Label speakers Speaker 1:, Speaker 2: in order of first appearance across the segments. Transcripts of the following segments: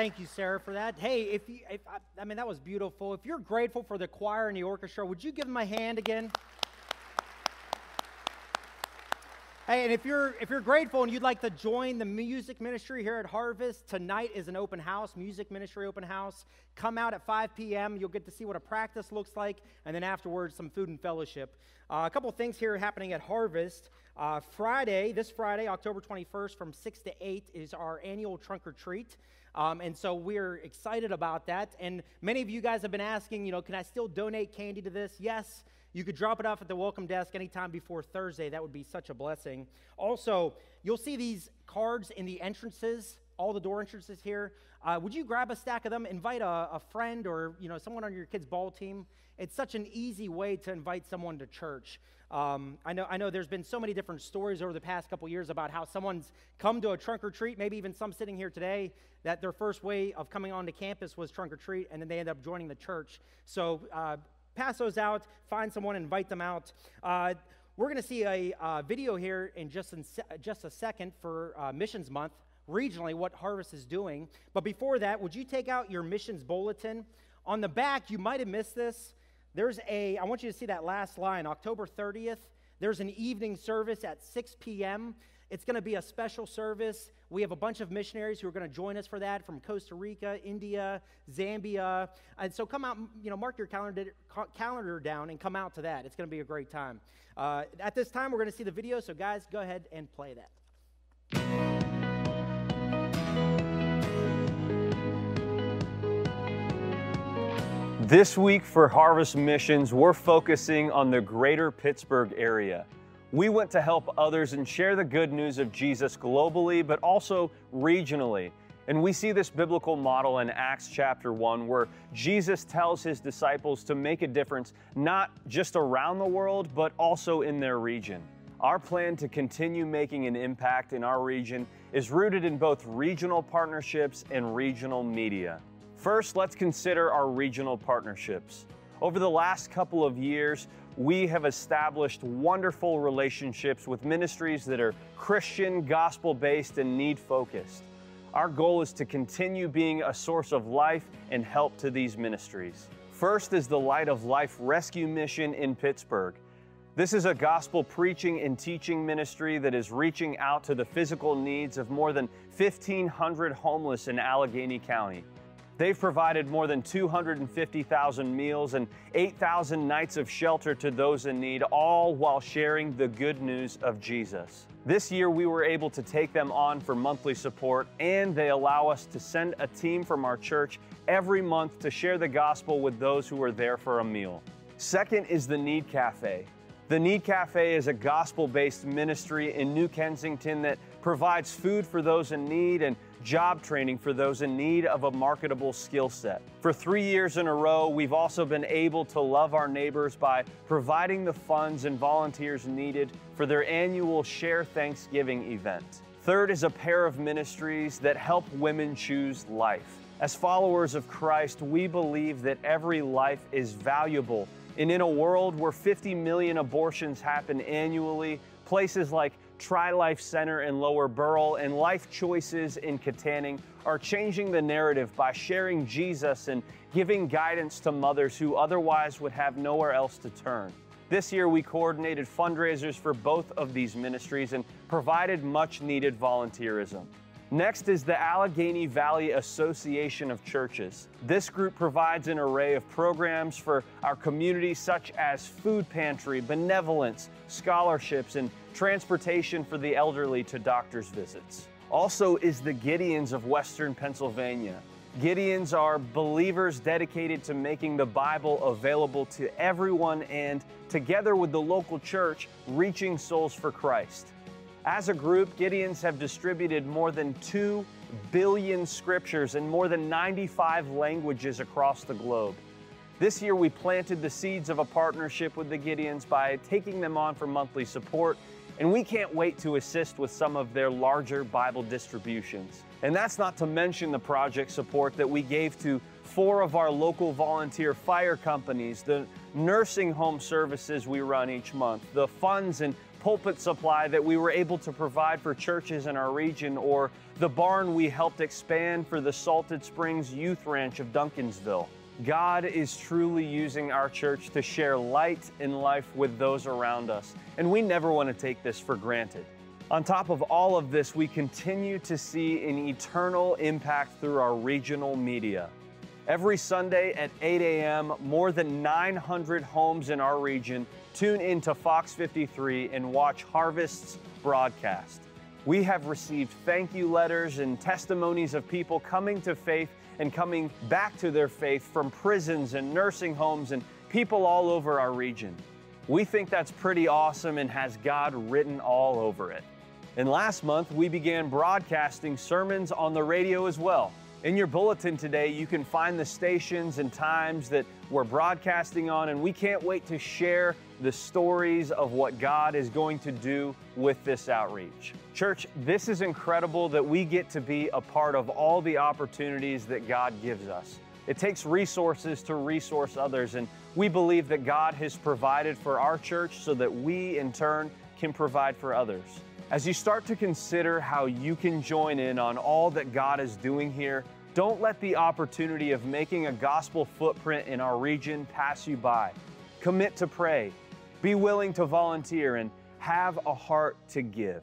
Speaker 1: Thank you, Sarah, for that. Hey, if you, if, I, I mean, that was beautiful. If you're grateful for the choir and the orchestra, would you give them a hand again? Hey, and if you're if you're grateful and you'd like to join the music ministry here at Harvest, tonight is an open house, music ministry open house. Come out at 5 p.m. You'll get to see what a practice looks like, and then afterwards some food and fellowship. Uh, a couple things here happening at Harvest. Uh, Friday, this Friday, October 21st, from 6 to 8 is our annual trunk or treat. Um, and so we're excited about that. And many of you guys have been asking, you know, can I still donate candy to this? Yes. You could drop it off at the welcome desk anytime before Thursday. That would be such a blessing. Also, you'll see these cards in the entrances, all the door entrances here. Uh, would you grab a stack of them? Invite a, a friend or you know someone on your kid's ball team. It's such an easy way to invite someone to church. Um, I know I know there's been so many different stories over the past couple years about how someone's come to a trunk or treat, maybe even some sitting here today, that their first way of coming onto campus was trunk or treat, and then they end up joining the church. So. Uh, pass those out, find someone, invite them out. Uh, we're going to see a uh, video here in just, in se- just a second for uh, Missions Month, regionally, what Harvest is doing. But before that, would you take out your missions bulletin? On the back, you might have missed this. There's a, I want you to see that last line, October 30th. There's an evening service at 6 p.m. It's going to be a special service. We have a bunch of missionaries who are going to join us for that from Costa Rica, India, Zambia. And so come out, you know, mark your calendar, calendar down and come out to that. It's going to be a great time. Uh, at this time, we're going to see the video. So, guys, go ahead and play that.
Speaker 2: This week for Harvest Missions, we're focusing on the greater Pittsburgh area. We went to help others and share the good news of Jesus globally, but also regionally. And we see this biblical model in Acts chapter 1, where Jesus tells his disciples to make a difference not just around the world, but also in their region. Our plan to continue making an impact in our region is rooted in both regional partnerships and regional media. First, let's consider our regional partnerships. Over the last couple of years, we have established wonderful relationships with ministries that are Christian, gospel based, and need focused. Our goal is to continue being a source of life and help to these ministries. First is the Light of Life Rescue Mission in Pittsburgh. This is a gospel preaching and teaching ministry that is reaching out to the physical needs of more than 1,500 homeless in Allegheny County. They've provided more than 250,000 meals and 8,000 nights of shelter to those in need, all while sharing the good news of Jesus. This year, we were able to take them on for monthly support, and they allow us to send a team from our church every month to share the gospel with those who are there for a meal. Second is the Need Cafe. The Need Cafe is a gospel based ministry in New Kensington that provides food for those in need and job training for those in need of a marketable skill set. For three years in a row, we've also been able to love our neighbors by providing the funds and volunteers needed for their annual Share Thanksgiving event. Third is a pair of ministries that help women choose life. As followers of Christ, we believe that every life is valuable. And in a world where 50 million abortions happen annually, places like Tri Life Center in Lower Burrell, and Life Choices in Kittanning are changing the narrative by sharing Jesus and giving guidance to mothers who otherwise would have nowhere else to turn. This year, we coordinated fundraisers for both of these ministries and provided much needed volunteerism. Next is the Allegheny Valley Association of Churches. This group provides an array of programs for our community, such as food pantry, benevolence, scholarships, and transportation for the elderly to doctor's visits. Also, is the Gideons of Western Pennsylvania. Gideons are believers dedicated to making the Bible available to everyone and, together with the local church, reaching souls for Christ. As a group, Gideons have distributed more than 2 billion scriptures in more than 95 languages across the globe. This year, we planted the seeds of a partnership with the Gideons by taking them on for monthly support, and we can't wait to assist with some of their larger Bible distributions. And that's not to mention the project support that we gave to four of our local volunteer fire companies, the nursing home services we run each month, the funds and pulpit supply that we were able to provide for churches in our region, or the barn we helped expand for the Salted Springs Youth Ranch of Duncansville. God is truly using our church to share light in life with those around us, and we never want to take this for granted. On top of all of this, we continue to see an eternal impact through our regional media. Every Sunday at 8 a.m., more than 900 homes in our region tune into Fox 53 and watch Harvest's broadcast. We have received thank you letters and testimonies of people coming to faith and coming back to their faith from prisons and nursing homes and people all over our region. We think that's pretty awesome and has God written all over it. And last month, we began broadcasting sermons on the radio as well. In your bulletin today, you can find the stations and times that we're broadcasting on, and we can't wait to share the stories of what God is going to do with this outreach. Church, this is incredible that we get to be a part of all the opportunities that God gives us. It takes resources to resource others, and we believe that God has provided for our church so that we, in turn, can provide for others. As you start to consider how you can join in on all that God is doing here, don't let the opportunity of making a gospel footprint in our region pass you by. Commit to pray, be willing to volunteer, and have a heart to give.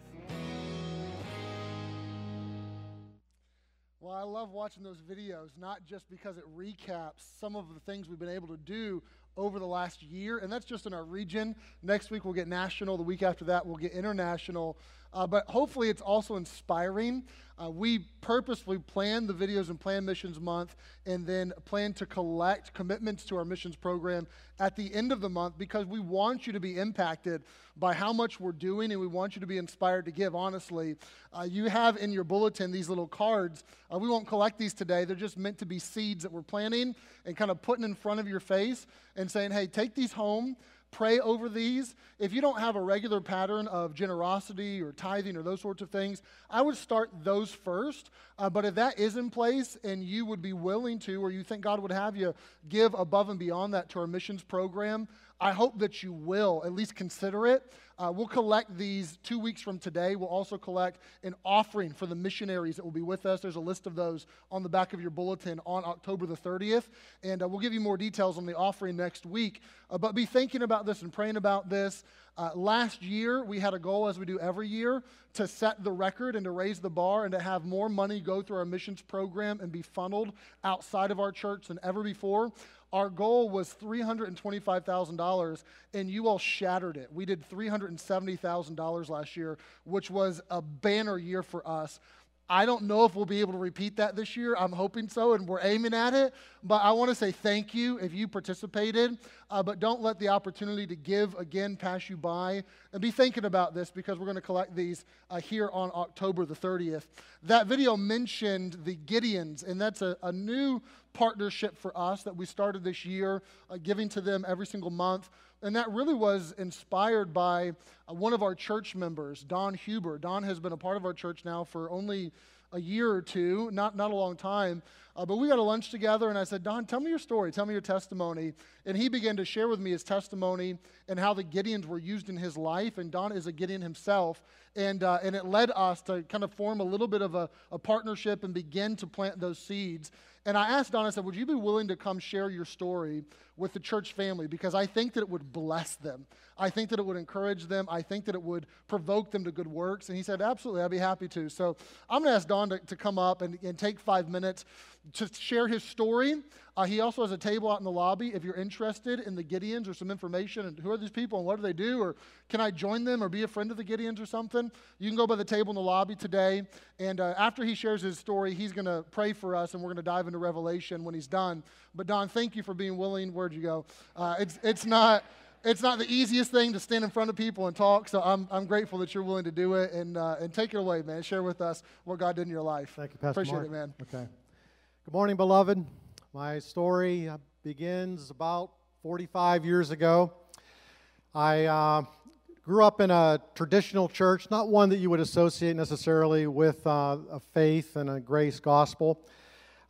Speaker 3: Well, I love watching those videos, not just because it recaps some of the things we've been able to do over the last year, and that's just in our region. Next week we'll get national. The week after that we'll get international. Uh, but hopefully it's also inspiring. Uh, we purposefully plan the videos and plan Missions Month and then plan to collect commitments to our missions program at the end of the month because we want you to be impacted by how much we're doing and we want you to be inspired to give, honestly. Uh, you have in your bulletin these little cards. Uh, we won't collect these today, they're just meant to be seeds that we're planting and kind of putting in front of your face and saying, hey, take these home pray over these. If you don't have a regular pattern of generosity or tithing or those sorts of things, I would start those first. Uh, but if that is in place and you would be willing to, or you think God would have you give above and beyond that to our missions program, I hope that you will at least consider it. Uh, we'll collect these two weeks from today. We'll also collect an offering for the missionaries that will be with us. There's a list of those on the back of your bulletin on October the 30th. And uh, we'll give you more details on the offering next week. Uh, but be thinking about this and praying about this. Uh, last year, we had a goal, as we do every year, to set the record and to raise the bar and to have more money go through our missions program and be funneled outside of our church than ever before. Our goal was $325,000, and you all shattered it. We did $370,000 last year, which was a banner year for us. I don't know if we'll be able to repeat that this year. I'm hoping so, and we're aiming at it. But I want to say thank you if you participated. Uh, but don't let the opportunity to give again pass you by. And be thinking about this because we're going to collect these uh, here on October the 30th. That video mentioned the Gideons, and that's a, a new partnership for us that we started this year, uh, giving to them every single month. And that really was inspired by uh, one of our church members, Don Huber. Don has been a part of our church now for only a year or two, not, not a long time. Uh, but we got a lunch together, and I said, Don, tell me your story, tell me your testimony. And he began to share with me his testimony and how the Gideons were used in his life. And Don is a Gideon himself. And, uh, and it led us to kind of form a little bit of a, a partnership and begin to plant those seeds. And I asked Don, I said, Would you be willing to come share your story with the church family? Because I think that it would bless them. I think that it would encourage them. I think that it would provoke them to good works. And he said, Absolutely, I'd be happy to. So I'm going to ask Don to, to come up and, and take five minutes to share his story. Uh, he also has a table out in the lobby if you're interested in the Gideons or some information and who are these people and what do they do or can I join them or be a friend of the Gideons or something. You can go by the table in the lobby today. And uh, after he shares his story, he's going to pray for us and we're going to dive into Revelation when he's done. But Don, thank you for being willing. Where'd you go? Uh, it's, it's not it's not the easiest thing to stand in front of people and talk, so I'm, I'm grateful that you're willing to do it. And, uh, and take it away, man. Share with us what God did in your life.
Speaker 4: Thank you, Pastor
Speaker 3: Appreciate
Speaker 4: Marc.
Speaker 3: it, man.
Speaker 4: Okay. Good morning, beloved. My story uh, begins about 45 years ago. I uh, grew up in a traditional church, not one that you would associate necessarily with uh, a faith and a grace gospel.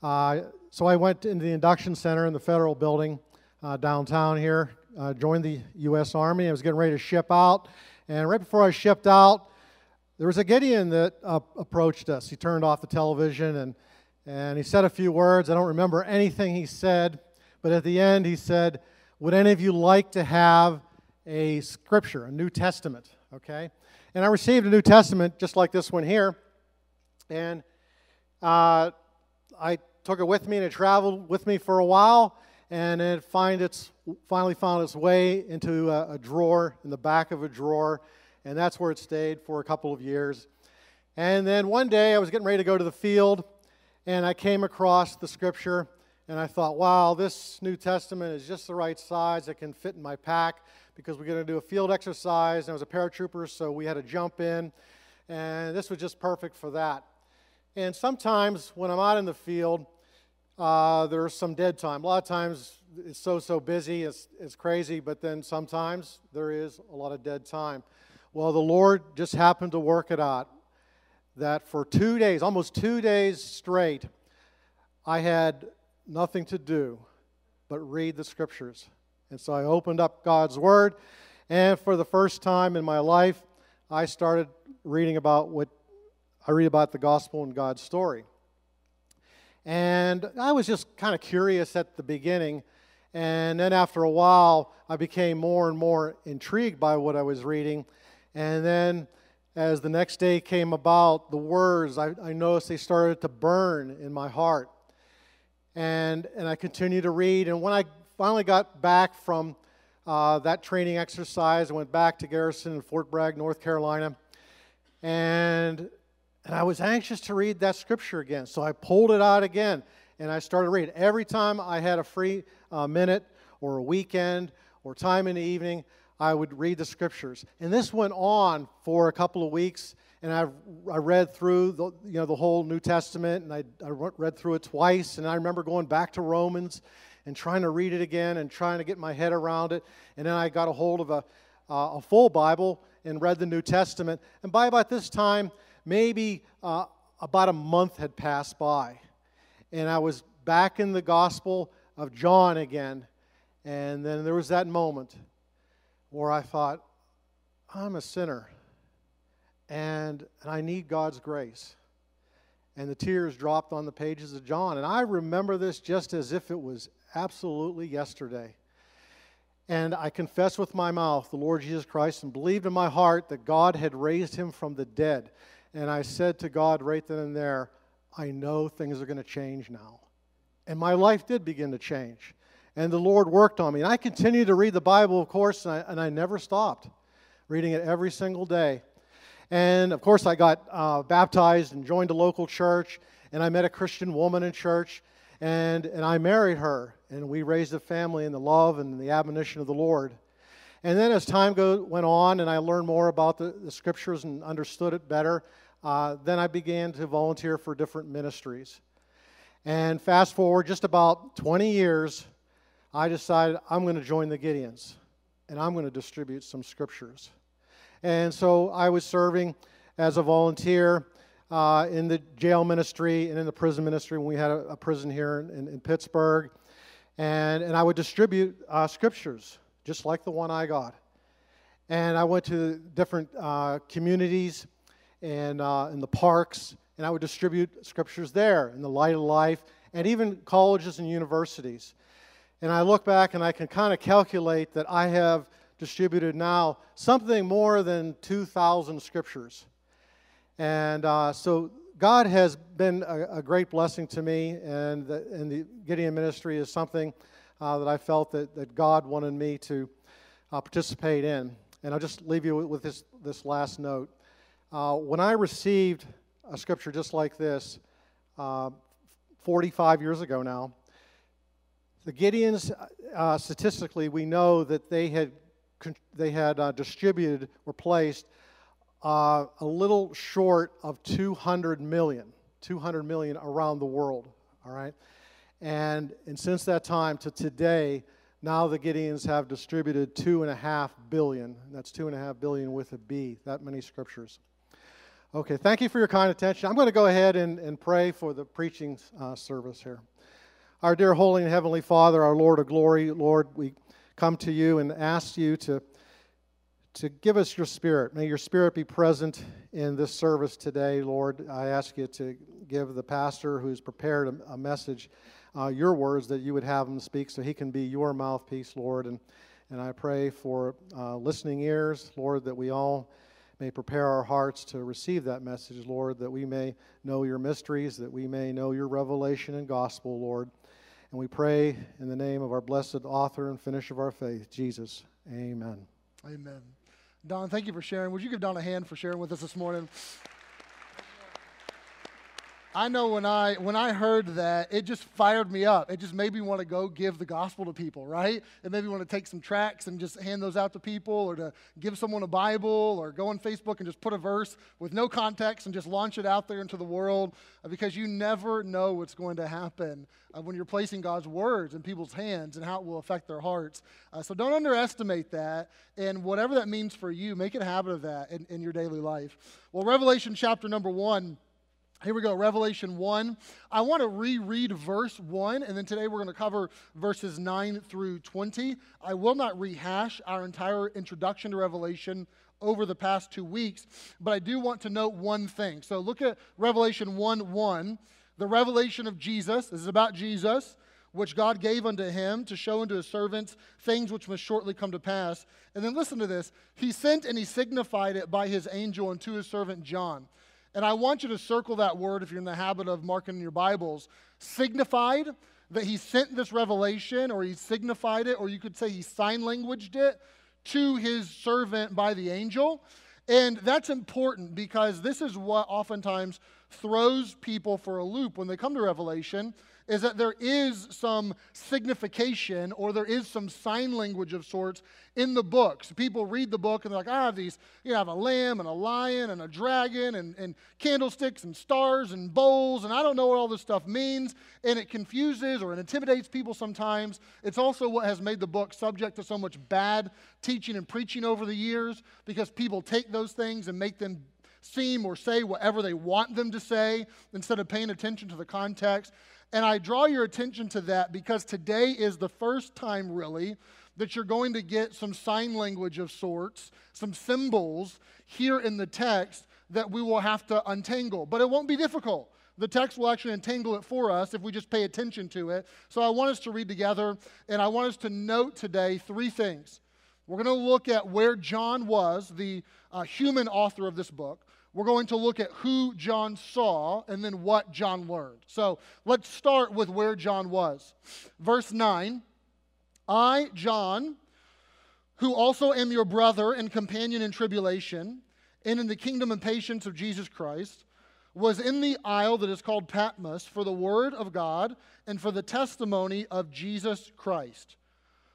Speaker 4: Uh, so I went into the induction center in the federal building uh, downtown here, uh, joined the U.S. Army. I was getting ready to ship out, And right before I shipped out, there was a Gideon that uh, approached us. He turned off the television and, and he said a few words. I don't remember anything he said, but at the end he said, Would any of you like to have a scripture, a New Testament? Okay? And I received a New Testament just like this one here. And uh, I took it with me and it traveled with me for a while. And it find its, finally found its way into a, a drawer, in the back of a drawer. And that's where it stayed for a couple of years. And then one day I was getting ready to go to the field and I came across the scripture and I thought, wow, this New Testament is just the right size. It can fit in my pack because we're going to do a field exercise. And I was a paratrooper, so we had to jump in. And this was just perfect for that. And sometimes when I'm out in the field, uh, there's some dead time. A lot of times it's so, so busy, it's, it's crazy, but then sometimes there is a lot of dead time. Well, the Lord just happened to work it out that for two days, almost two days straight, I had nothing to do but read the scriptures. And so I opened up God's Word, and for the first time in my life, I started reading about what I read about the gospel and God's story. And I was just kind of curious at the beginning. And then after a while, I became more and more intrigued by what I was reading. And then as the next day came about, the words, I, I noticed they started to burn in my heart. And, and I continued to read. And when I finally got back from uh, that training exercise, I went back to Garrison in Fort Bragg, North Carolina. And and I was anxious to read that scripture again. So I pulled it out again and I started reading. Every time I had a free uh, minute or a weekend or time in the evening, I would read the scriptures. And this went on for a couple of weeks. And I, I read through the, you know, the whole New Testament, and I, I read through it twice. And I remember going back to Romans and trying to read it again and trying to get my head around it. And then I got a hold of a, uh, a full Bible and read the New Testament. And by about this time, maybe uh, about a month had passed by, and I was back in the Gospel of John again. And then there was that moment where I thought, I'm a sinner, and, and I need God's grace. And the tears dropped on the pages of John. And I remember this just as if it was absolutely yesterday. And I confessed with my mouth the Lord Jesus Christ and believed in my heart that God had raised him from the dead. And I said to God right then and there, I know things are going to change now. And my life did begin to change. And the Lord worked on me. And I continued to read the Bible, of course, and I, and I never stopped reading it every single day. And of course, I got uh, baptized and joined a local church, and I met a Christian woman in church, and, and I married her. And we raised a family in the love and the admonition of the Lord. And then as time go, went on and I learned more about the, the scriptures and understood it better, uh, then I began to volunteer for different ministries. And fast forward just about 20 years, I decided I'm going to join the Gideons and I'm going to distribute some scriptures. And so I was serving as a volunteer uh, in the jail ministry and in the prison ministry when we had a, a prison here in, in, Pittsburgh. And, and I would distribute uh, scriptures just like the one I got. And I went to different uh, communities and uh, in the parks, and I would distribute scriptures there in the light of life, and even colleges and universities. And I look back and I can kind of calculate that I have distributed now something more than 2,000 scriptures. And uh, so God has been a, a, great blessing to me, and the, and the Gideon ministry is something uh, that I felt that, that God wanted me to uh, participate in. And I'll just leave you with this, this last note. Uh, when I received a scripture just like this, uh, 45 years ago now, the Gideons, uh, statistically, we know that they had, they had uh, distributed or placed uh, a little short of 200 million, 200 million around the world, all right? And, and since that time to today, now the Gideons have distributed two and a half billion. That's two and a half billion with a B, that many scriptures. Okay, thank you for your kind attention. I'm going to go ahead and, and pray for the preaching uh, service here. Our dear Holy and Heavenly Father, our Lord of glory, Lord, we come to you and ask you to, to give us your spirit. May your spirit be present in this service today, Lord. I ask you to give the pastor who's prepared a, a message uh, your words that you would have him speak so he can be your mouthpiece, Lord. And, and I pray for uh, listening ears, Lord, that we all may prepare our hearts to receive that message, Lord, that we may know your mysteries, that we may know your revelation and gospel, Lord. And we pray in the name of our blessed author and finisher of our faith, Jesus. Amen.
Speaker 3: Amen. Don, thank you for sharing. Would you give Don a hand for sharing with us this morning? I know when I when I heard that, it just fired me up. It just made me want to go give the gospel to people, right? It made me want to take some tracts and just hand those out to people, or to give someone a Bible, or go on Facebook and just put a verse with no context and just launch it out there into the world, uh, because you never know what's going to happen uh, when you're placing God's words in people's hands and how it will affect their hearts. Uh, so don't underestimate that, and whatever that means for you, make it a habit of that in, in your daily life. Well, Revelation chapter number one. Here we go, Revelation 1. I want to reread verse 1, and then today we're going to cover verses 9 through 20. I will not rehash our entire introduction to Revelation over the past two weeks, but I do want to note one thing. So look at Revelation 1 1. The revelation of Jesus. This is about Jesus, which God gave unto him to show unto his servants things which must shortly come to pass. And then listen to this He sent and he signified it by his angel unto his servant John. And I want you to circle that word if you're in the habit of marking your Bibles. Signified, that he sent this revelation, or he signified it, or you could say he sign languaged it to his servant by the angel. And that's important because this is what oftentimes throws people for a loop when they come to Revelation is that there is some signification or there is some sign language of sorts in the books. People read the book and they're like, ah, these, you know, have a lamb and a lion and a dragon and, and candlesticks and stars and bowls, and I don't know what all this stuff means. And it confuses or it intimidates people sometimes. It's also what has made the book subject to so much bad teaching and preaching over the years because people take those things and make them seem or say whatever they want them to say instead of paying attention to the context. And I draw your attention to that because today is the first time, really, that you're going to get some sign language of sorts, some symbols here in the text that we will have to untangle. But it won't be difficult. The text will actually untangle it for us if we just pay attention to it. So I want us to read together, and I want us to note today three things. We're going to look at where John was, the uh, human author of this book. We're going to look at who John saw and then what John learned. So let's start with where John was. Verse 9 I, John, who also am your brother and companion in tribulation and in the kingdom and patience of Jesus Christ, was in the isle that is called Patmos for the word of God and for the testimony of Jesus Christ.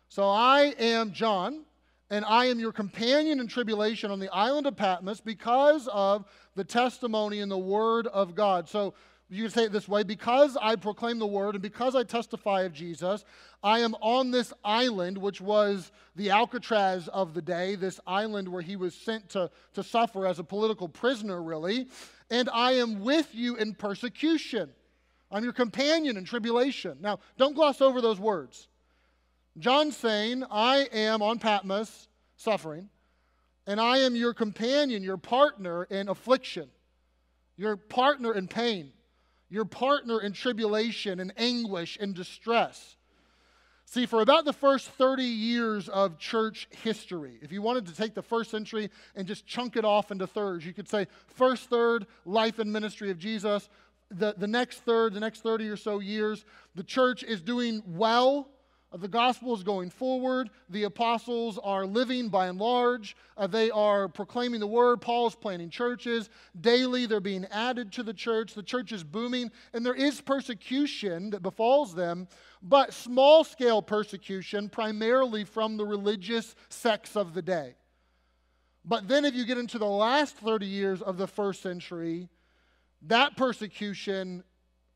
Speaker 3: So I am John and I am your companion in tribulation on the island of Patmos because of the testimony and the word of God. So you could say it this way because I proclaim the word and because I testify of Jesus, I am on this island, which was the Alcatraz of the day, this island where he was sent to, to suffer as a political prisoner, really. And I am with you in persecution. I'm your companion in tribulation. Now, don't gloss over those words. John's saying, I am on Patmos suffering, and I am your companion, your partner in affliction, your partner in pain, your partner in tribulation and anguish and distress. See, for about the first 30 years of church history, if you wanted to take the first century and just chunk it off into thirds, you could say first third, life and ministry of Jesus. The, the next third, the next 30 or so years, the church is doing well the gospel is going forward. The apostles are living by and large. Uh, they are proclaiming the word. Paul's planting churches. Daily, they're being added to the church. The church is booming. And there is persecution that befalls them, but small scale persecution, primarily from the religious sects of the day. But then, if you get into the last 30 years of the first century, that persecution,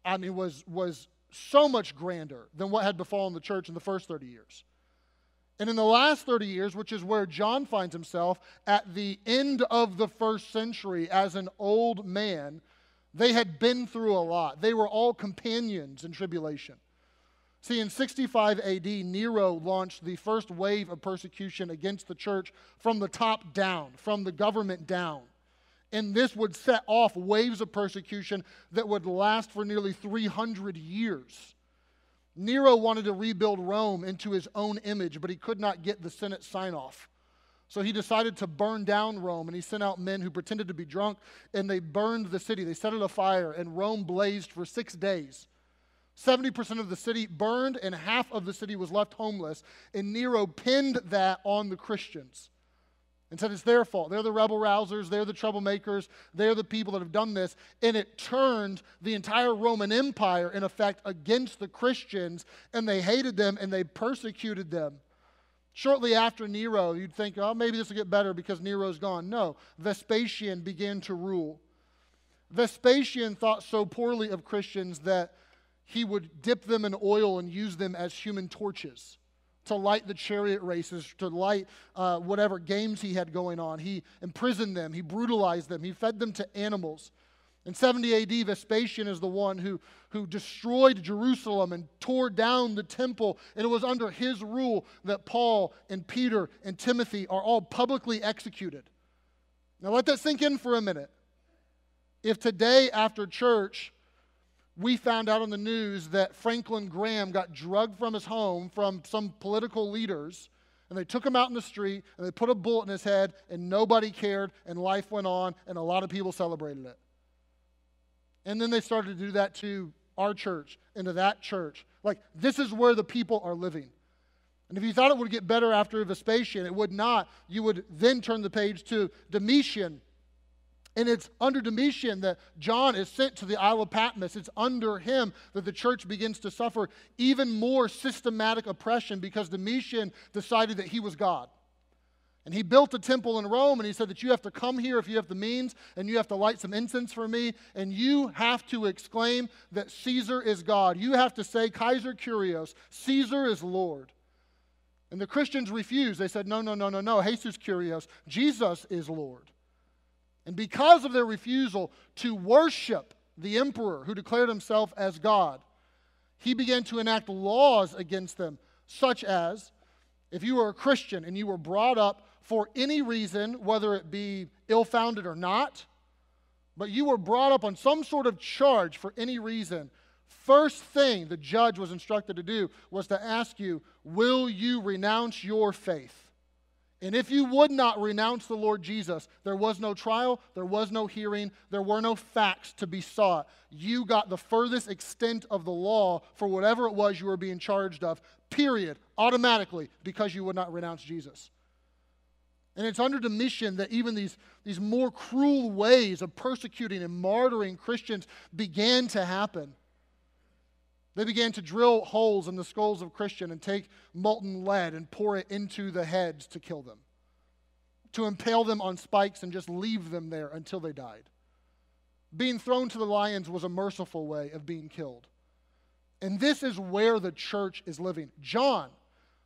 Speaker 3: I mean, was, was so much grander than what had befallen the church in the first 30 years. And in the last 30 years, which is where John finds himself at the end of the first century as an old man, they had been through a lot. They were all companions in tribulation. See, in 65 AD, Nero launched the first wave of persecution against the church from the top down, from the government down. And this would set off waves of persecution that would last for nearly 300 years. Nero wanted to rebuild Rome into his own image, but he could not get the Senate sign off. So he decided to burn down Rome, and he sent out men who pretended to be drunk, and they burned the city. They set it afire, and Rome blazed for six days. 70% of the city burned, and half of the city was left homeless. And Nero pinned that on the Christians and said it's their fault. They're the rebel rousers, they're the troublemakers, they're the people that have done this. And it turned the entire Roman Empire, in effect, against the Christians, and they hated them and they persecuted them. Shortly after Nero, you'd think, oh, maybe this will get better because Nero's gone. No, Vespasian began to rule. Vespasian thought so poorly of Christians that he would dip them in oil and use them as human torches to light the chariot races, to light uh, whatever games he had going on. He imprisoned them, he brutalized them, he fed them to animals. In 70 AD, Vespasian is the one who, who destroyed Jerusalem and tore down the temple. And it was under his rule that Paul and Peter and Timothy are all publicly executed. Now, let that sink in for a minute. If today, after church, we found out on the news that Franklin Graham got drugged from his home from some political leaders, and they took him out in the street and they put a bullet in his head, and nobody cared, and life went on, and a lot of people celebrated it. And then they started to do that to our church and to that church. Like, this is where the people are living. And if you thought it would get better after Vespasian, it would not. You would then turn the page to Domitian and it's under Domitian that John is sent to the Isle of Patmos. It's under him that the church begins to suffer even more systematic oppression because Domitian decided that he was God. And he built a temple in Rome, and he said that you have to come here if you have the means, and you have to light some incense for me, and you have to exclaim that Caesar is God. You have to say, Kaiser Kurios, Caesar is Lord. And the Christians refused. They said, No, no, no, no, no, Jesus Kurios, Jesus is Lord. And because of their refusal to worship the emperor who declared himself as God, he began to enact laws against them, such as if you were a Christian and you were brought up for any reason, whether it be ill founded or not, but you were brought up on some sort of charge for any reason, first thing the judge was instructed to do was to ask you, Will you renounce your faith? And if you would not renounce the Lord Jesus, there was no trial, there was no hearing, there were no facts to be sought. You got the furthest extent of the law for whatever it was you were being charged of, period, automatically, because you would not renounce Jesus. And it's under Domitian that even these, these more cruel ways of persecuting and martyring Christians began to happen. They began to drill holes in the skulls of Christian and take molten lead and pour it into the heads to kill them, to impale them on spikes and just leave them there until they died. Being thrown to the lions was a merciful way of being killed. And this is where the church is living. John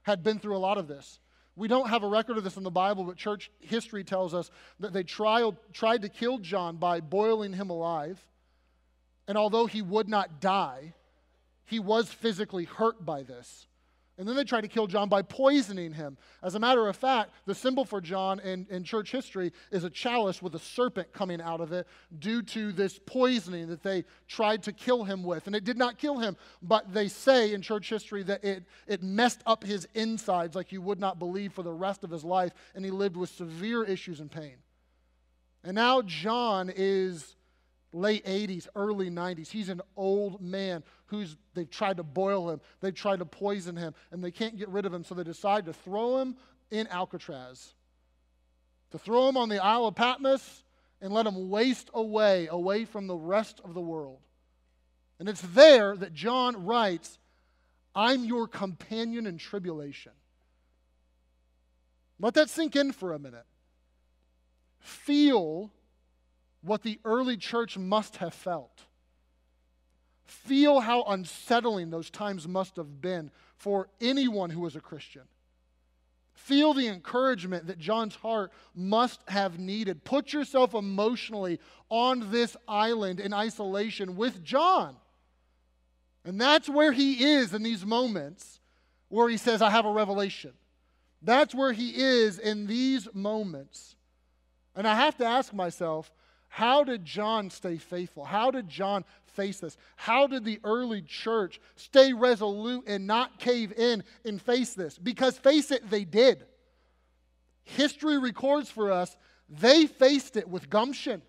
Speaker 3: had been through a lot of this. We don't have a record of this in the Bible, but church history tells us that they tried, tried to kill John by boiling him alive. And although he would not die, he was physically hurt by this. And then they tried to kill John by poisoning him. As a matter of fact, the symbol for John in, in church history is a chalice with a serpent coming out of it due to this poisoning that they tried to kill him with. And it did not kill him, but they say in church history that it, it messed up his insides like you would not believe for the rest of his life, and he lived with severe issues and pain. And now John is late 80s, early 90s. He's an old man who's they've tried to boil him, they've tried to poison him, and they can't get rid of him, so they decide to throw him in Alcatraz. To throw him on the Isle of Patmos and let him waste away, away from the rest of the world. And it's there that John writes, I'm your companion in tribulation. Let that sink in for a minute. Feel what the early church must have felt. Feel how unsettling those times must have been for anyone who was a Christian. Feel the encouragement that John's heart must have needed. Put yourself emotionally on this island in isolation with John. And that's where he is in these moments where he says, I have a revelation. That's where he is in these moments. And I have to ask myself, how did John stay faithful? How did John face this? How did the early church stay resolute and not cave in and face this? Because face it, they did. History records for us they faced it with gumption.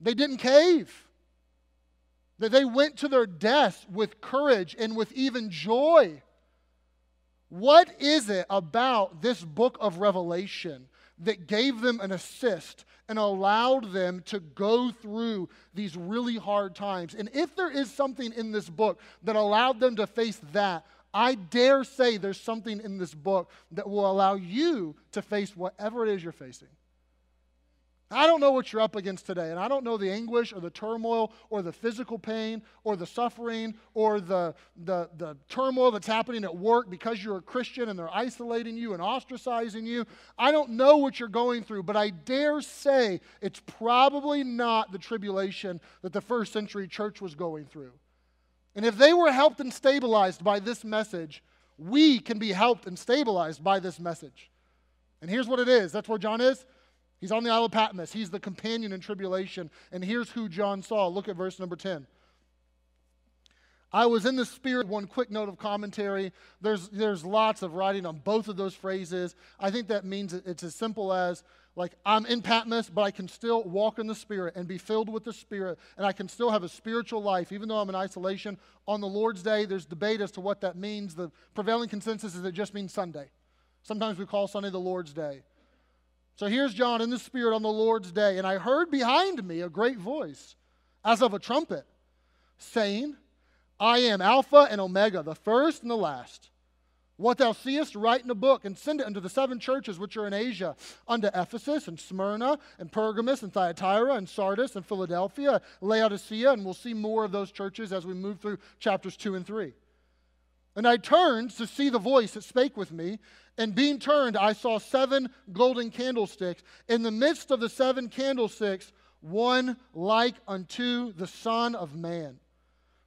Speaker 3: They didn't cave. That They went to their deaths with courage and with even joy. What is it about this book of Revelation that gave them an assist and allowed them to go through these really hard times. And if there is something in this book that allowed them to face that, I dare say there's something in this book that will allow you to face whatever it is you're facing. I don't know what you're up against today, and I don't know the anguish or the turmoil or the physical pain or the suffering or the, the, the turmoil that's happening at work because you're a Christian and they're isolating you and ostracizing you. I don't know what you're going through, but I dare say it's probably not the tribulation that the first century church was going through. And if they were helped and stabilized by this message, we can be helped and stabilized by this message. And here's what it is that's where John is. He's on the Isle of Patmos. He's the companion in tribulation. And here's who John saw. Look at verse number 10. I was in the Spirit. One quick note of commentary. There's, there's lots of writing on both of those phrases. I think that means it's as simple as, like, I'm in Patmos, but I can still walk in the Spirit and be filled with the Spirit, and I can still have a spiritual life, even though I'm in isolation. On the Lord's Day, there's debate as to what that means. The prevailing consensus is it just means Sunday. Sometimes we call Sunday the Lord's Day. So here's John in the Spirit on the Lord's day, and I heard behind me a great voice, as of a trumpet, saying, I am Alpha and Omega, the first and the last. What thou seest, write in a book and send it unto the seven churches which are in Asia, unto Ephesus and Smyrna and Pergamos and Thyatira and Sardis and Philadelphia, Laodicea, and we'll see more of those churches as we move through chapters 2 and 3. And I turned to see the voice that spake with me, and being turned, I saw seven golden candlesticks. In the midst of the seven candlesticks, one like unto the Son of Man,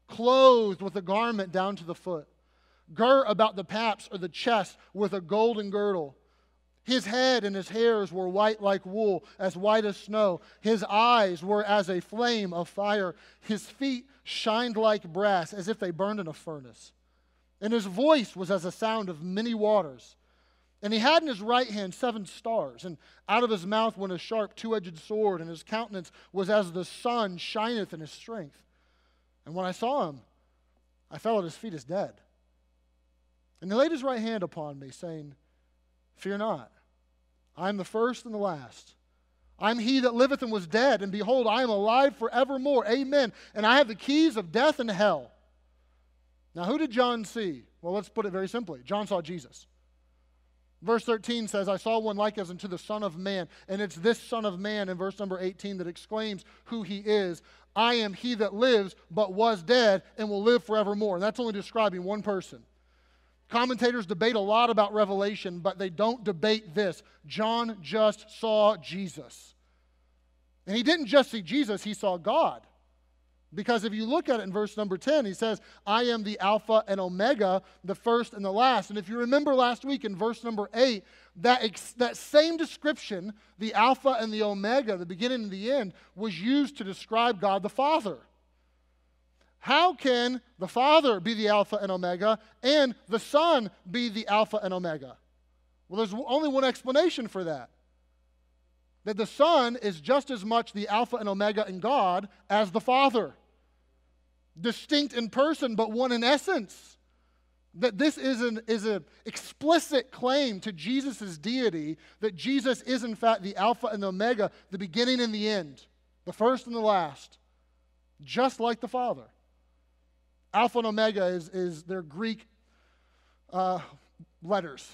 Speaker 3: clothed with a garment down to the foot, girt about the paps or the chest with a golden girdle. His head and his hairs were white like wool, as white as snow. His eyes were as a flame of fire. His feet shined like brass, as if they burned in a furnace. And his voice was as a sound of many waters. And he had in his right hand seven stars, and out of his mouth went a sharp two edged sword, and his countenance was as the sun shineth in his strength. And when I saw him, I fell at his feet as dead. And he laid his right hand upon me, saying, Fear not, I am the first and the last. I am he that liveth and was dead, and behold, I am alive forevermore. Amen. And I have the keys of death and hell. Now, who did John see? Well, let's put it very simply John saw Jesus. Verse 13 says, I saw one like as unto the Son of Man. And it's this Son of Man in verse number 18 that exclaims who he is. I am he that lives, but was dead, and will live forevermore. And that's only describing one person. Commentators debate a lot about Revelation, but they don't debate this. John just saw Jesus. And he didn't just see Jesus, he saw God. Because if you look at it in verse number 10, he says, I am the Alpha and Omega, the first and the last. And if you remember last week in verse number 8, that, ex- that same description, the Alpha and the Omega, the beginning and the end, was used to describe God the Father. How can the Father be the Alpha and Omega and the Son be the Alpha and Omega? Well, there's only one explanation for that that the Son is just as much the Alpha and Omega in God as the Father distinct in person, but one in essence. That this is an is an explicit claim to Jesus' deity, that Jesus is in fact the Alpha and the Omega, the beginning and the end, the first and the last, just like the Father. Alpha and Omega is, is their Greek uh, letters,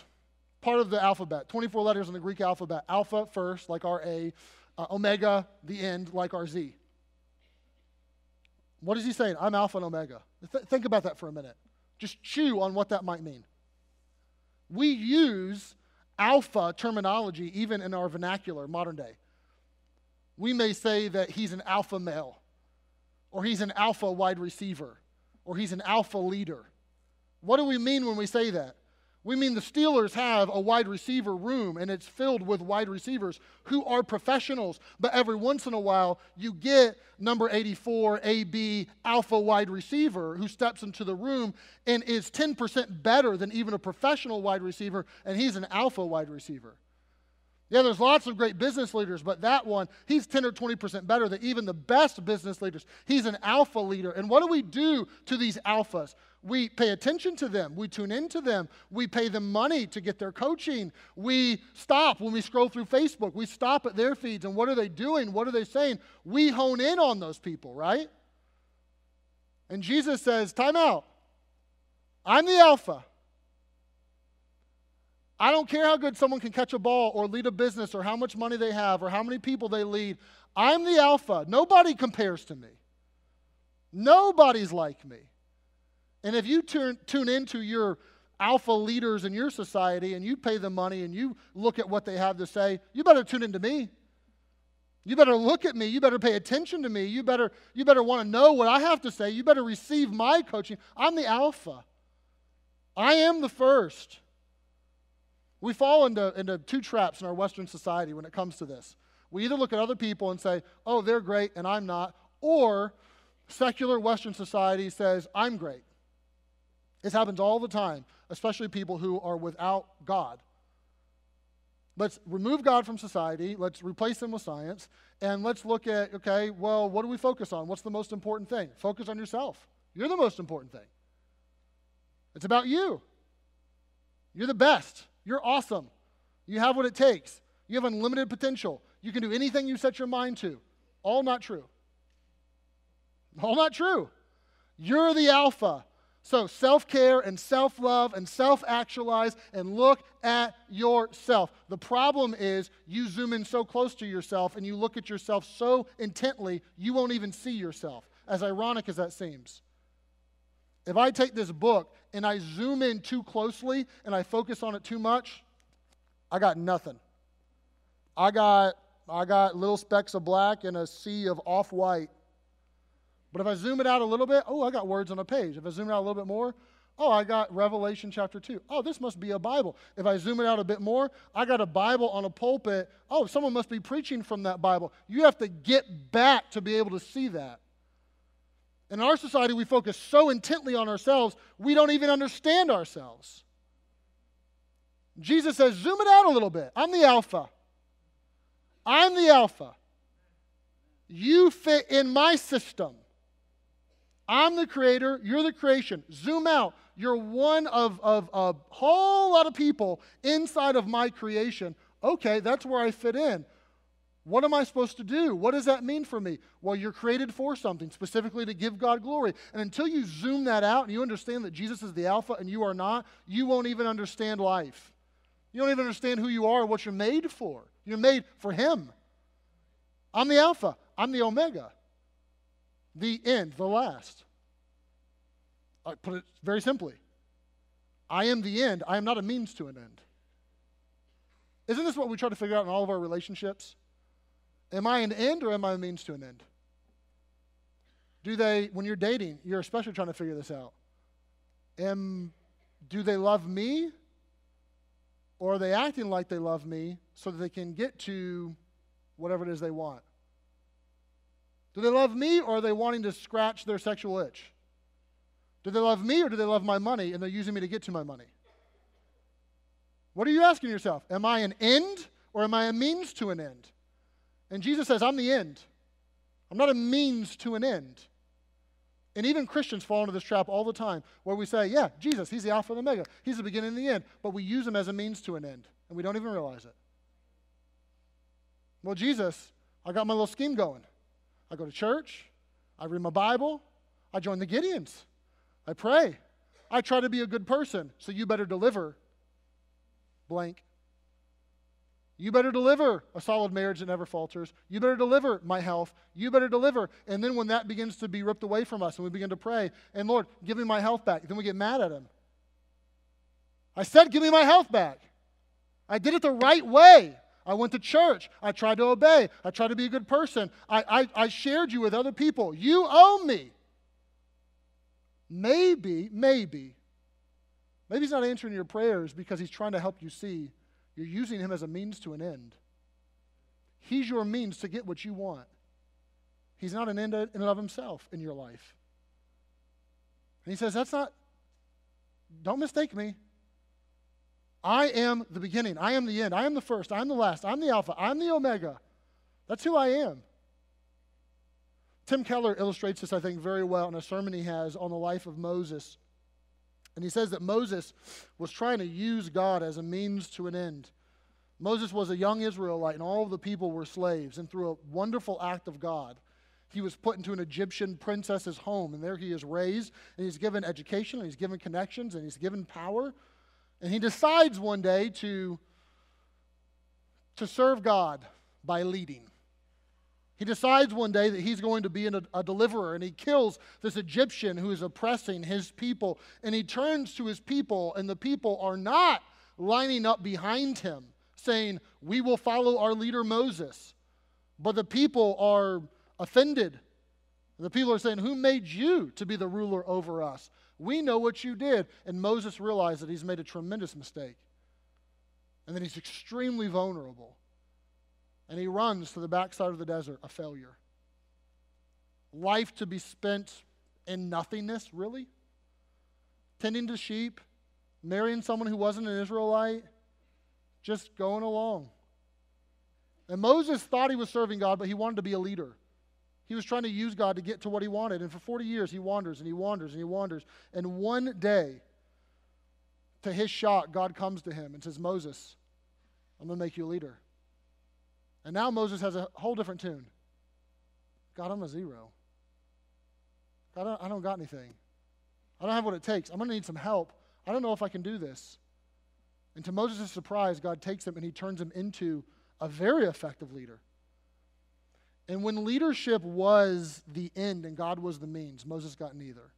Speaker 3: part of the alphabet. 24 letters in the Greek alphabet. Alpha first, like our A, uh, Omega, the end, like our Z. What is he saying? I'm Alpha and Omega. Th- think about that for a minute. Just chew on what that might mean. We use alpha terminology even in our vernacular, modern day. We may say that he's an alpha male or he's an alpha wide receiver. or he's an alpha leader. What do we mean when we say that? We mean the Steelers have a wide receiver room and it's filled with wide receivers who are professionals. But every once in a while, you get number 84, AB, alpha wide receiver who steps into the room and is 10% better than even a professional wide receiver, and he's an alpha wide receiver. Yeah, there's lots of great business leaders, but that one, he's 10 or 20% better than even the best business leaders. He's an alpha leader. And what do we do to these alphas? We pay attention to them. We tune into them. We pay them money to get their coaching. We stop when we scroll through Facebook. We stop at their feeds and what are they doing? What are they saying? We hone in on those people, right? And Jesus says, Time out. I'm the Alpha. I don't care how good someone can catch a ball or lead a business or how much money they have or how many people they lead. I'm the Alpha. Nobody compares to me. Nobody's like me. And if you turn, tune into your alpha leaders in your society and you pay them money and you look at what they have to say, you better tune into me. You better look at me. You better pay attention to me. You better, you better want to know what I have to say. You better receive my coaching. I'm the alpha. I am the first. We fall into, into two traps in our Western society when it comes to this. We either look at other people and say, oh, they're great and I'm not, or secular Western society says, I'm great. This happens all the time, especially people who are without God. Let's remove God from society, let's replace him with science, and let's look at okay, well, what do we focus on? What's the most important thing? Focus on yourself. You're the most important thing. It's about you. You're the best. You're awesome. You have what it takes. You have unlimited potential. You can do anything you set your mind to. All not true. All not true. You're the alpha. So, self care and self love and self actualize and look at yourself. The problem is you zoom in so close to yourself and you look at yourself so intently, you won't even see yourself, as ironic as that seems. If I take this book and I zoom in too closely and I focus on it too much, I got nothing. I got, I got little specks of black and a sea of off white but if I zoom it out a little bit, oh, I got words on a page. If I zoom it out a little bit more, oh, I got Revelation chapter 2. Oh, this must be a Bible. If I zoom it out a bit more, I got a Bible on a pulpit. Oh, someone must be preaching from that Bible. You have to get back to be able to see that. In our society, we focus so intently on ourselves, we don't even understand ourselves. Jesus says, zoom it out a little bit. I'm the Alpha. I'm the Alpha. You fit in my system. I'm the creator, you're the creation. Zoom out. You're one of, of a whole lot of people inside of my creation. Okay, that's where I fit in. What am I supposed to do? What does that mean for me? Well, you're created for something, specifically to give God glory. And until you zoom that out and you understand that Jesus is the Alpha and you are not, you won't even understand life. You don't even understand who you are and what you're made for. You're made for Him. I'm the Alpha, I'm the Omega the end, the last. I put it very simply I am the end, I am not a means to an end. Isn't this what we try to figure out in all of our relationships? Am I an end or am I a means to an end? Do they, when you're dating, you're especially trying to figure this out. Am, do they love me or are they acting like they love me so that they can get to whatever it is they want? Do they love me or are they wanting to scratch their sexual itch? Do they love me or do they love my money and they're using me to get to my money? What are you asking yourself? Am I an end or am I a means to an end? And Jesus says, I'm the end. I'm not a means to an end. And even Christians fall into this trap all the time where we say, yeah, Jesus, he's the Alpha and the Omega. He's the beginning and the end. But we use him as a means to an end, and we don't even realize it. Well, Jesus, I got my little scheme going. I go to church. I read my Bible. I join the Gideons. I pray. I try to be a good person. So you better deliver blank. You better deliver a solid marriage that never falters. You better deliver my health. You better deliver. And then when that begins to be ripped away from us and we begin to pray, and Lord, give me my health back, then we get mad at Him. I said, give me my health back. I did it the right way. I went to church. I tried to obey. I tried to be a good person. I, I, I shared you with other people. You owe me. maybe, maybe, maybe he's not answering your prayers because he's trying to help you see you're using him as a means to an end. He's your means to get what you want. He's not an end in and of himself in your life. And he says, That's not, don't mistake me. I am the beginning. I am the end. I am the first. I'm the last. I'm the Alpha. I'm the Omega. That's who I am. Tim Keller illustrates this, I think, very well in a sermon he has on the life of Moses. And he says that Moses was trying to use God as a means to an end. Moses was a young Israelite, and all of the people were slaves. And through a wonderful act of God, he was put into an Egyptian princess's home. And there he is raised, and he's given education, and he's given connections, and he's given power. And he decides one day to, to serve God by leading. He decides one day that he's going to be a, a deliverer, and he kills this Egyptian who is oppressing his people. And he turns to his people, and the people are not lining up behind him, saying, We will follow our leader Moses. But the people are offended. The people are saying, Who made you to be the ruler over us? We know what you did. And Moses realized that he's made a tremendous mistake and that he's extremely vulnerable. And he runs to the backside of the desert, a failure. Life to be spent in nothingness, really? Tending to sheep, marrying someone who wasn't an Israelite, just going along. And Moses thought he was serving God, but he wanted to be a leader. He was trying to use God to get to what he wanted. And for 40 years, he wanders and he wanders and he wanders. And one day, to his shock, God comes to him and says, Moses, I'm going to make you a leader. And now Moses has a whole different tune. God, I'm a zero. God, I don't, I don't got anything. I don't have what it takes. I'm going to need some help. I don't know if I can do this. And to Moses' surprise, God takes him and he turns him into a very effective leader. And when leadership was the end and God was the means, Moses got neither.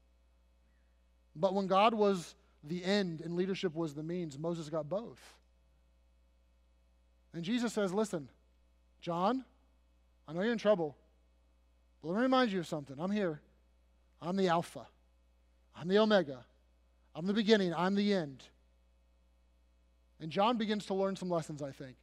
Speaker 3: But when God was the end and leadership was the means, Moses got both. And Jesus says, Listen, John, I know you're in trouble, but let me remind you of something. I'm here. I'm the Alpha, I'm the Omega, I'm the beginning, I'm the end. And John begins to learn some lessons, I think.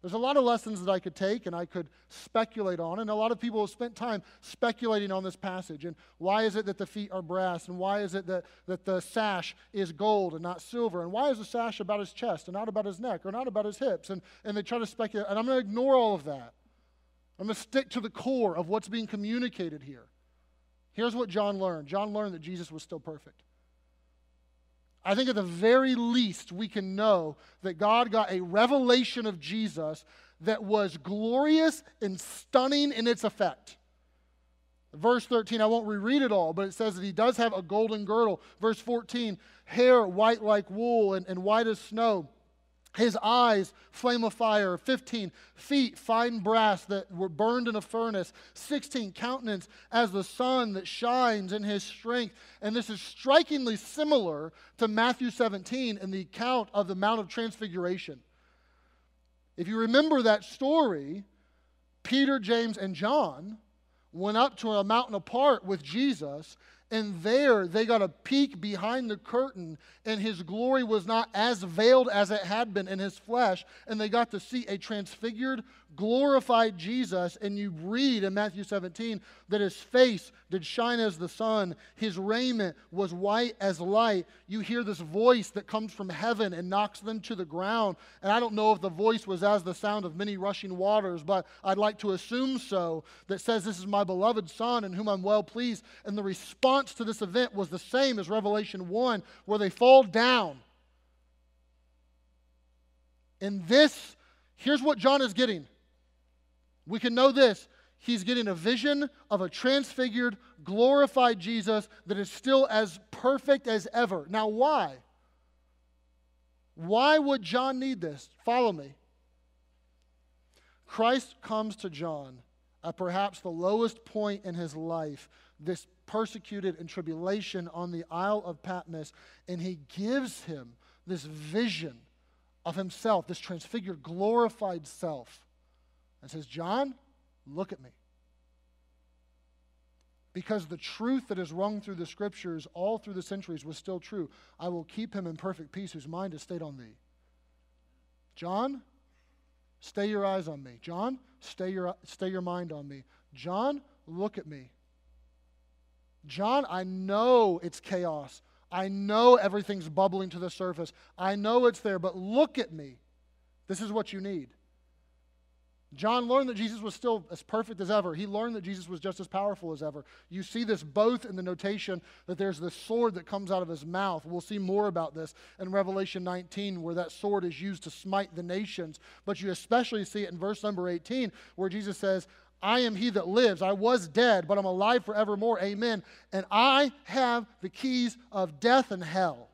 Speaker 3: There's a lot of lessons that I could take and I could speculate on, and a lot of people have spent time speculating on this passage. And why is it that the feet are brass? And why is it that, that the sash is gold and not silver? And why is the sash about his chest and not about his neck or not about his hips? And, and they try to speculate. And I'm going to ignore all of that. I'm going to stick to the core of what's being communicated here. Here's what John learned John learned that Jesus was still perfect. I think at the very least, we can know that God got a revelation of Jesus that was glorious and stunning in its effect. Verse 13, I won't reread it all, but it says that he does have a golden girdle. Verse 14, hair white like wool and, and white as snow. His eyes, flame of fire. 15, feet, fine brass that were burned in a furnace. 16, countenance as the sun that shines in his strength. And this is strikingly similar to Matthew 17 in the account of the Mount of Transfiguration. If you remember that story, Peter, James, and John went up to a mountain apart with Jesus and there they got a peek behind the curtain, and his glory was not as veiled as it had been in his flesh. And they got to see a transfigured, glorified Jesus. And you read in Matthew 17 that his face did shine as the sun, his raiment was white as light. You hear this voice that comes from heaven and knocks them to the ground. And I don't know if the voice was as the sound of many rushing waters, but I'd like to assume so, that says, This is my beloved Son in whom I'm well pleased. And the response to this event was the same as Revelation 1, where they fall down. And this, here's what John is getting. We can know this he's getting a vision of a transfigured, glorified Jesus that is still as perfect as ever. Now, why? Why would John need this? Follow me. Christ comes to John at perhaps the lowest point in his life, this persecuted and tribulation on the Isle of Patmos, and he gives him this vision of himself, this transfigured, glorified self, and says, John, look at me. because the truth that has rung through the scriptures all through the centuries was still true. I will keep him in perfect peace whose mind is stayed on thee. John, stay your eyes on me. John, stay your, stay your mind on me. John, look at me. John, I know it's chaos. I know everything's bubbling to the surface. I know it's there, but look at me. This is what you need. John learned that Jesus was still as perfect as ever. He learned that Jesus was just as powerful as ever. You see this both in the notation that there's this sword that comes out of his mouth. We'll see more about this in Revelation 19, where that sword is used to smite the nations. But you especially see it in verse number 18, where Jesus says, I am he that lives. I was dead, but I'm alive forevermore. Amen. And I have the keys of death and hell.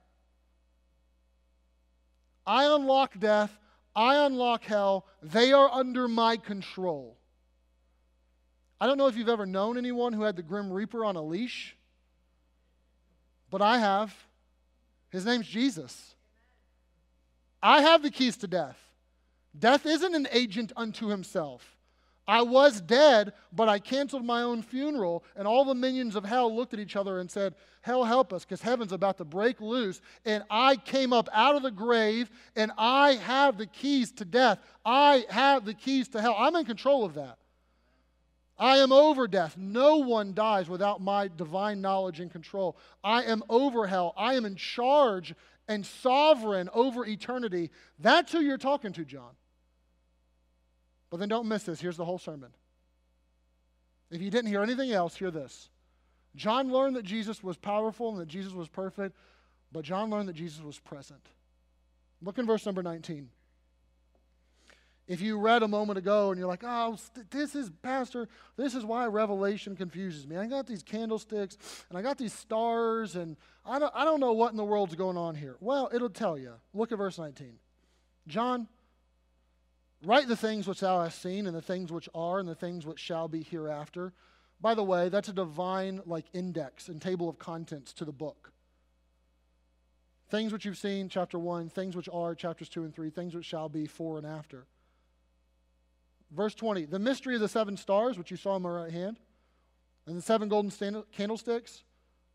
Speaker 3: I unlock death I unlock hell. They are under my control. I don't know if you've ever known anyone who had the Grim Reaper on a leash, but I have. His name's Jesus. I have the keys to death. Death isn't an agent unto himself. I was dead, but I canceled my own funeral, and all the minions of hell looked at each other and said, Hell, help us, because heaven's about to break loose. And I came up out of the grave, and I have the keys to death. I have the keys to hell. I'm in control of that. I am over death. No one dies without my divine knowledge and control. I am over hell. I am in charge and sovereign over eternity. That's who you're talking to, John. But then don't miss this. Here's the whole sermon. If you didn't hear anything else, hear this. John learned that Jesus was powerful and that Jesus was perfect, but John learned that Jesus was present. Look in verse number 19. If you read a moment ago and you're like, oh, this is, Pastor, this is why Revelation confuses me. I got these candlesticks and I got these stars and I don't, I don't know what in the world's going on here. Well, it'll tell you. Look at verse 19. John, Write the things which thou hast seen, and the things which are, and the things which shall be hereafter. By the way, that's a divine like index and table of contents to the book. Things which you've seen, chapter 1, things which are, chapters 2 and 3, things which shall be for and after. Verse 20, the mystery of the seven stars, which you saw in my right hand, and the seven golden stand- candlesticks.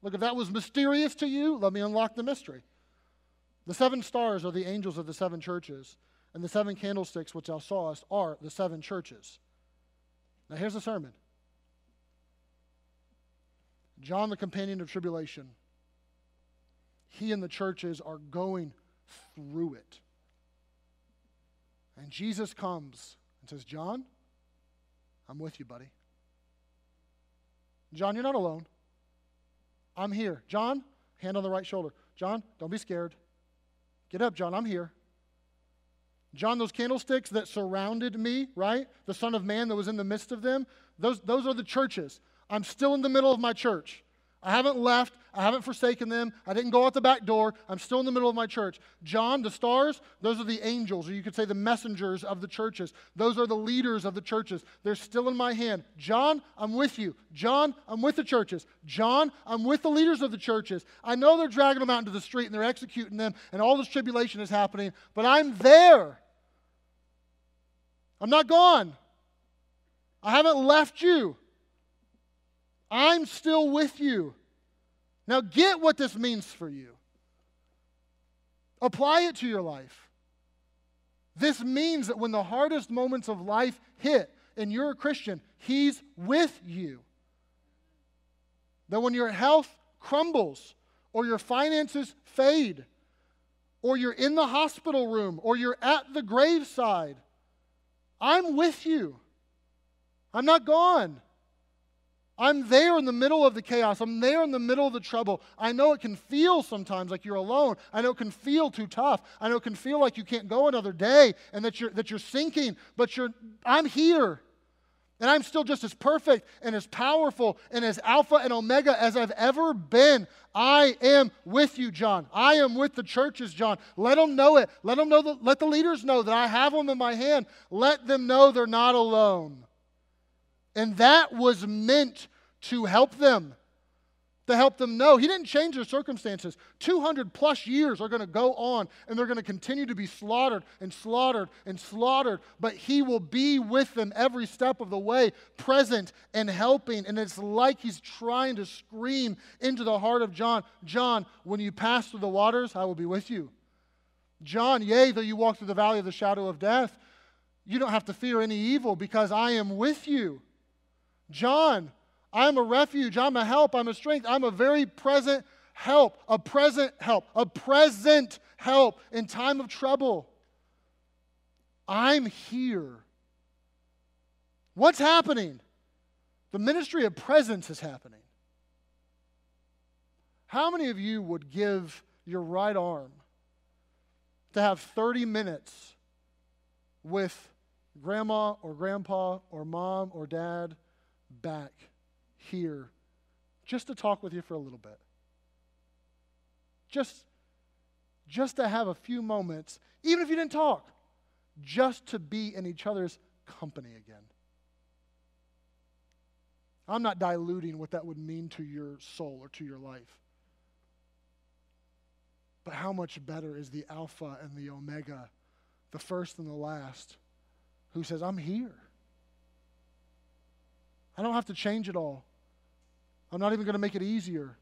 Speaker 3: Look, if that was mysterious to you, let me unlock the mystery. The seven stars are the angels of the seven churches. And the seven candlesticks which thou sawest are the seven churches. Now here's the sermon John, the companion of tribulation, he and the churches are going through it. And Jesus comes and says, John, I'm with you, buddy. John, you're not alone. I'm here. John, hand on the right shoulder. John, don't be scared. Get up, John. I'm here. John, those candlesticks that surrounded me, right? The Son of Man that was in the midst of them, those, those are the churches. I'm still in the middle of my church. I haven't left. I haven't forsaken them. I didn't go out the back door. I'm still in the middle of my church. John, the stars, those are the angels, or you could say the messengers of the churches. Those are the leaders of the churches. They're still in my hand. John, I'm with you. John, I'm with the churches. John, I'm with the leaders of the churches. I know they're dragging them out into the street and they're executing them, and all this tribulation is happening, but I'm there. I'm not gone. I haven't left you. I'm still with you. Now, get what this means for you. Apply it to your life. This means that when the hardest moments of life hit and you're a Christian, He's with you. That when your health crumbles, or your finances fade, or you're in the hospital room, or you're at the graveside, I'm with you. I'm not gone. I'm there in the middle of the chaos. I'm there in the middle of the trouble. I know it can feel sometimes like you're alone. I know it can feel too tough. I know it can feel like you can't go another day and that you're, that you're sinking, but you're, I'm here. And I'm still just as perfect and as powerful and as Alpha and Omega as I've ever been. I am with you, John. I am with the churches, John. Let them know it. Let them know. The, let the leaders know that I have them in my hand. Let them know they're not alone. And that was meant to help them. to help them know. He didn't change their circumstances. 200 plus years are going to go on and they're going to continue to be slaughtered and slaughtered and slaughtered, but He will be with them every step of the way, present and helping. And it's like He's trying to scream into the heart of John John, when you pass through the waters, I will be with you. John, yea, though you walk through the valley of the shadow of death, you don't have to fear any evil because I am with you. John, I'm a refuge, I'm a help, I'm a strength, I'm a very present help, a present help, a present help in time of trouble. I'm here. What's happening? The ministry of presence is happening. How many of you would give your right arm to have 30 minutes with grandma or grandpa or mom or dad back here just to talk with you for a little bit. Just, just to have a few moments, even if you didn't talk, just to be in each other's company again. I'm not diluting what that would mean to your soul or to your life. But how much better is the Alpha and the Omega, the first and the last, who says, I'm here. I don't have to change it all. I'm not even going to make it easier.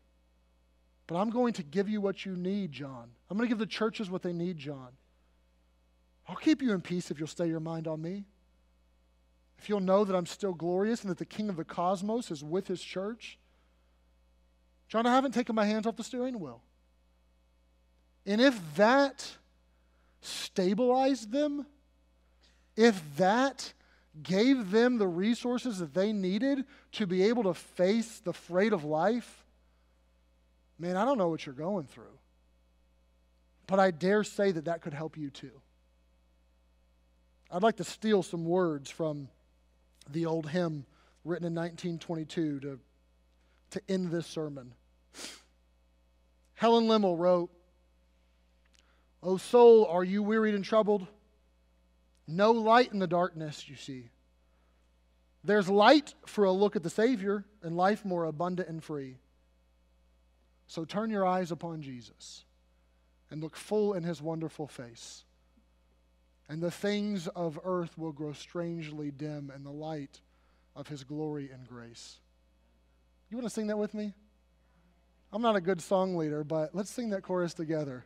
Speaker 3: But I'm going to give you what you need, John. I'm going to give the churches what they need, John. I'll keep you in peace if you'll stay your mind on me. If you'll know that I'm still glorious and that the King of the cosmos is with his church. John, I haven't taken my hands off the steering wheel. And if that stabilized them, if that gave them the resources that they needed to be able to face the freight of life, man, I don't know what you're going through. But I dare say that that could help you too. I'd like to steal some words from the old hymn written in 1922 to, to end this sermon. Helen Lemmel wrote, O soul, are you wearied and troubled? No light in the darkness, you see. There's light for a look at the Savior and life more abundant and free. So turn your eyes upon Jesus and look full in his wonderful face. And the things of earth will grow strangely dim in the light of his glory and grace. You want to sing that with me? I'm not a good song leader, but let's sing that chorus together.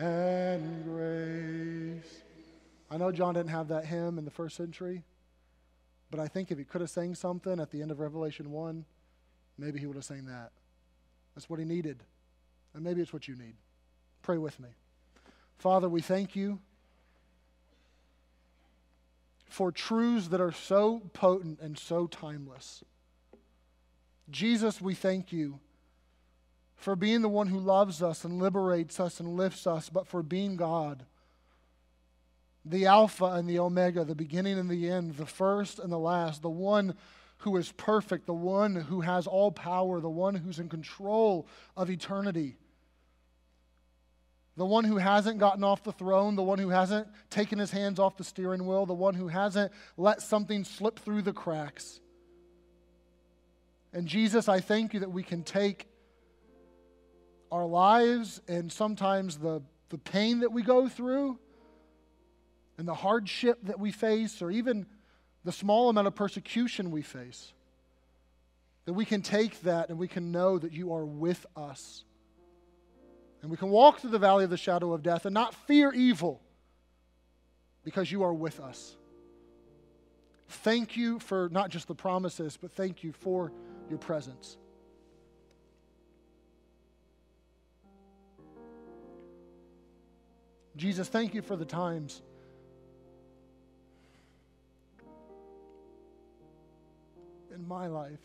Speaker 3: and grace. I know John didn't have that hymn in the first century, but I think if he could have sang something at the end of Revelation 1, maybe he would have sang that. That's what he needed. And maybe it's what you need. Pray with me. Father, we thank you for truths that are so potent and so timeless. Jesus, we thank you for being the one who loves us and liberates us and lifts us, but for being God. The Alpha and the Omega, the beginning and the end, the first and the last, the one who is perfect, the one who has all power, the one who's in control of eternity, the one who hasn't gotten off the throne, the one who hasn't taken his hands off the steering wheel, the one who hasn't let something slip through the cracks. And Jesus, I thank you that we can take our lives and sometimes the, the pain that we go through and the hardship that we face, or even the small amount of persecution we face, that we can take that and we can know that you are with us. And we can walk through the valley of the shadow of death and not fear evil because you are with us. Thank you for not just the promises, but thank you for your presence. Jesus, thank you for the times. In my life,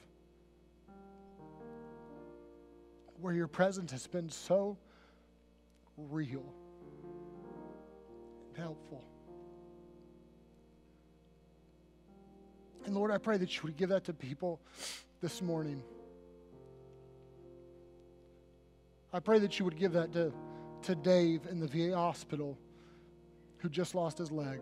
Speaker 3: where your presence has been so real and helpful. And Lord, I pray that you would give that to people this morning. I pray that you would give that to, to Dave in the VA hospital who just lost his leg.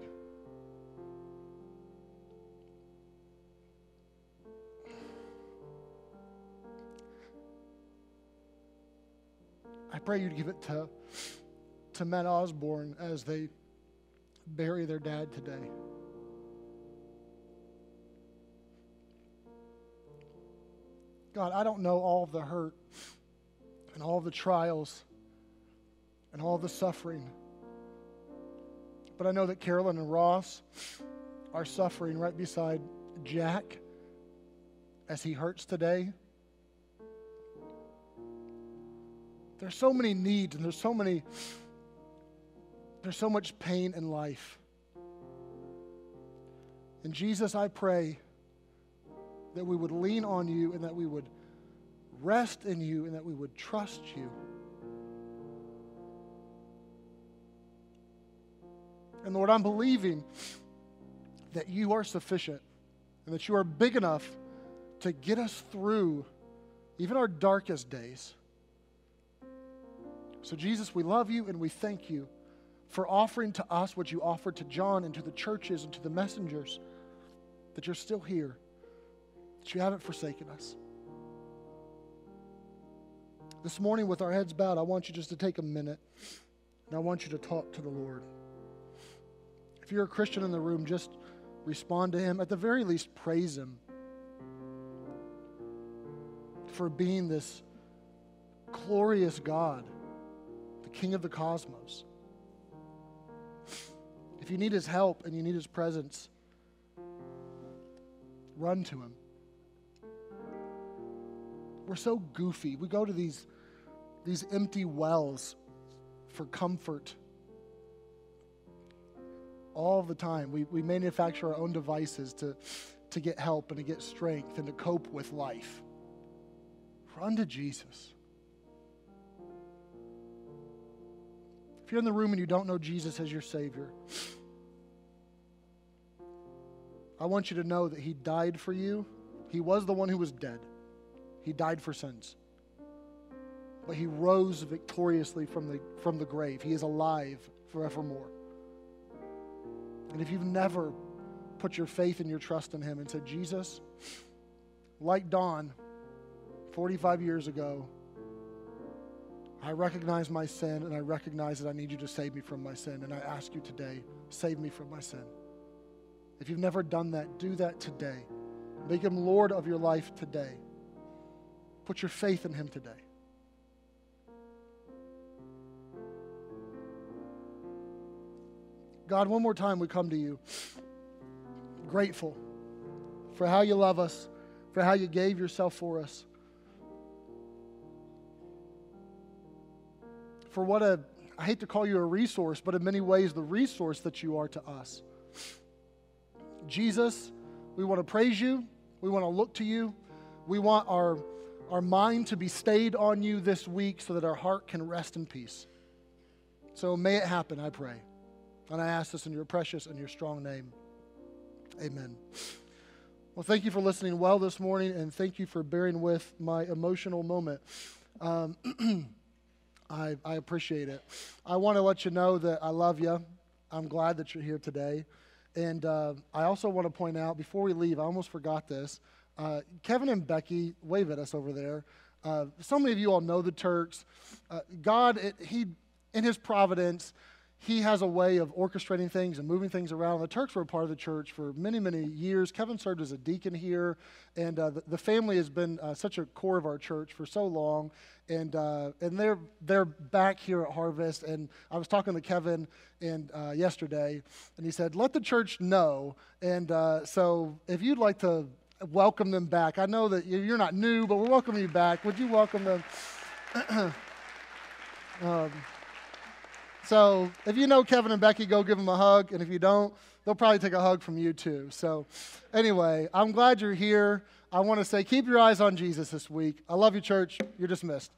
Speaker 3: I pray you'd give it to, to Matt Osborne as they bury their dad today. God, I don't know all the hurt and all the trials and all the suffering. But I know that Carolyn and Ross are suffering right beside Jack as he hurts today. There's so many needs and there's so many there's so much pain in life. And Jesus, I pray that we would lean on you and that we would rest in you and that we would trust you. And Lord, I'm believing that you are sufficient and that you are big enough to get us through even our darkest days. So, Jesus, we love you and we thank you for offering to us what you offered to John and to the churches and to the messengers, that you're still here, that you haven't forsaken us. This morning, with our heads bowed, I want you just to take a minute and I want you to talk to the Lord. If you're a Christian in the room, just respond to Him. At the very least, praise Him for being this glorious God, the King of the cosmos. If you need his help and you need his presence, run to him. We're so goofy. We go to these, these empty wells for comfort all the time. We, we manufacture our own devices to, to get help and to get strength and to cope with life. Run to Jesus. If you're in the room and you don't know Jesus as your Savior, I want you to know that He died for you. He was the one who was dead, He died for sins. But He rose victoriously from the, from the grave. He is alive forevermore. And if you've never put your faith and your trust in Him and said, Jesus, like Don 45 years ago, I recognize my sin and I recognize that I need you to save me from my sin. And I ask you today, save me from my sin. If you've never done that, do that today. Make him Lord of your life today. Put your faith in him today. God, one more time we come to you grateful for how you love us, for how you gave yourself for us. for what a, I hate to call you a resource, but in many ways, the resource that you are to us. Jesus, we want to praise you. We want to look to you. We want our, our mind to be stayed on you this week so that our heart can rest in peace. So may it happen, I pray. And I ask this in your precious and your strong name. Amen. Well, thank you for listening well this morning, and thank you for bearing with my emotional moment. Um, I, I appreciate it. I want to let you know that I love you. I'm glad that you're here today. And uh, I also want to point out, before we leave, I almost forgot this. Uh, Kevin and Becky, wave at us over there. Uh, so many of you all know the Turks. Uh, God, it, He, in His providence, he has a way of orchestrating things and moving things around. The Turks were a part of the church for many, many years. Kevin served as a deacon here, and uh, the, the, family has been uh, such a core of our church for so long. And uh, and they're they're back here at Harvest. And I was talking to Kevin and uh, yesterday, and he said, "Let the church know." And uh, so, if you'd like to welcome them back, I know that you're not new, but we're welcoming you back. Would you welcome them? um, so if you know Kevin and Becky, go give them a hug. And if you don't, they'll probably take a hug from you too. So, anyway, I'm glad you're here. I want to say keep your eyes on Jesus this week. I love you, church. You're dismissed.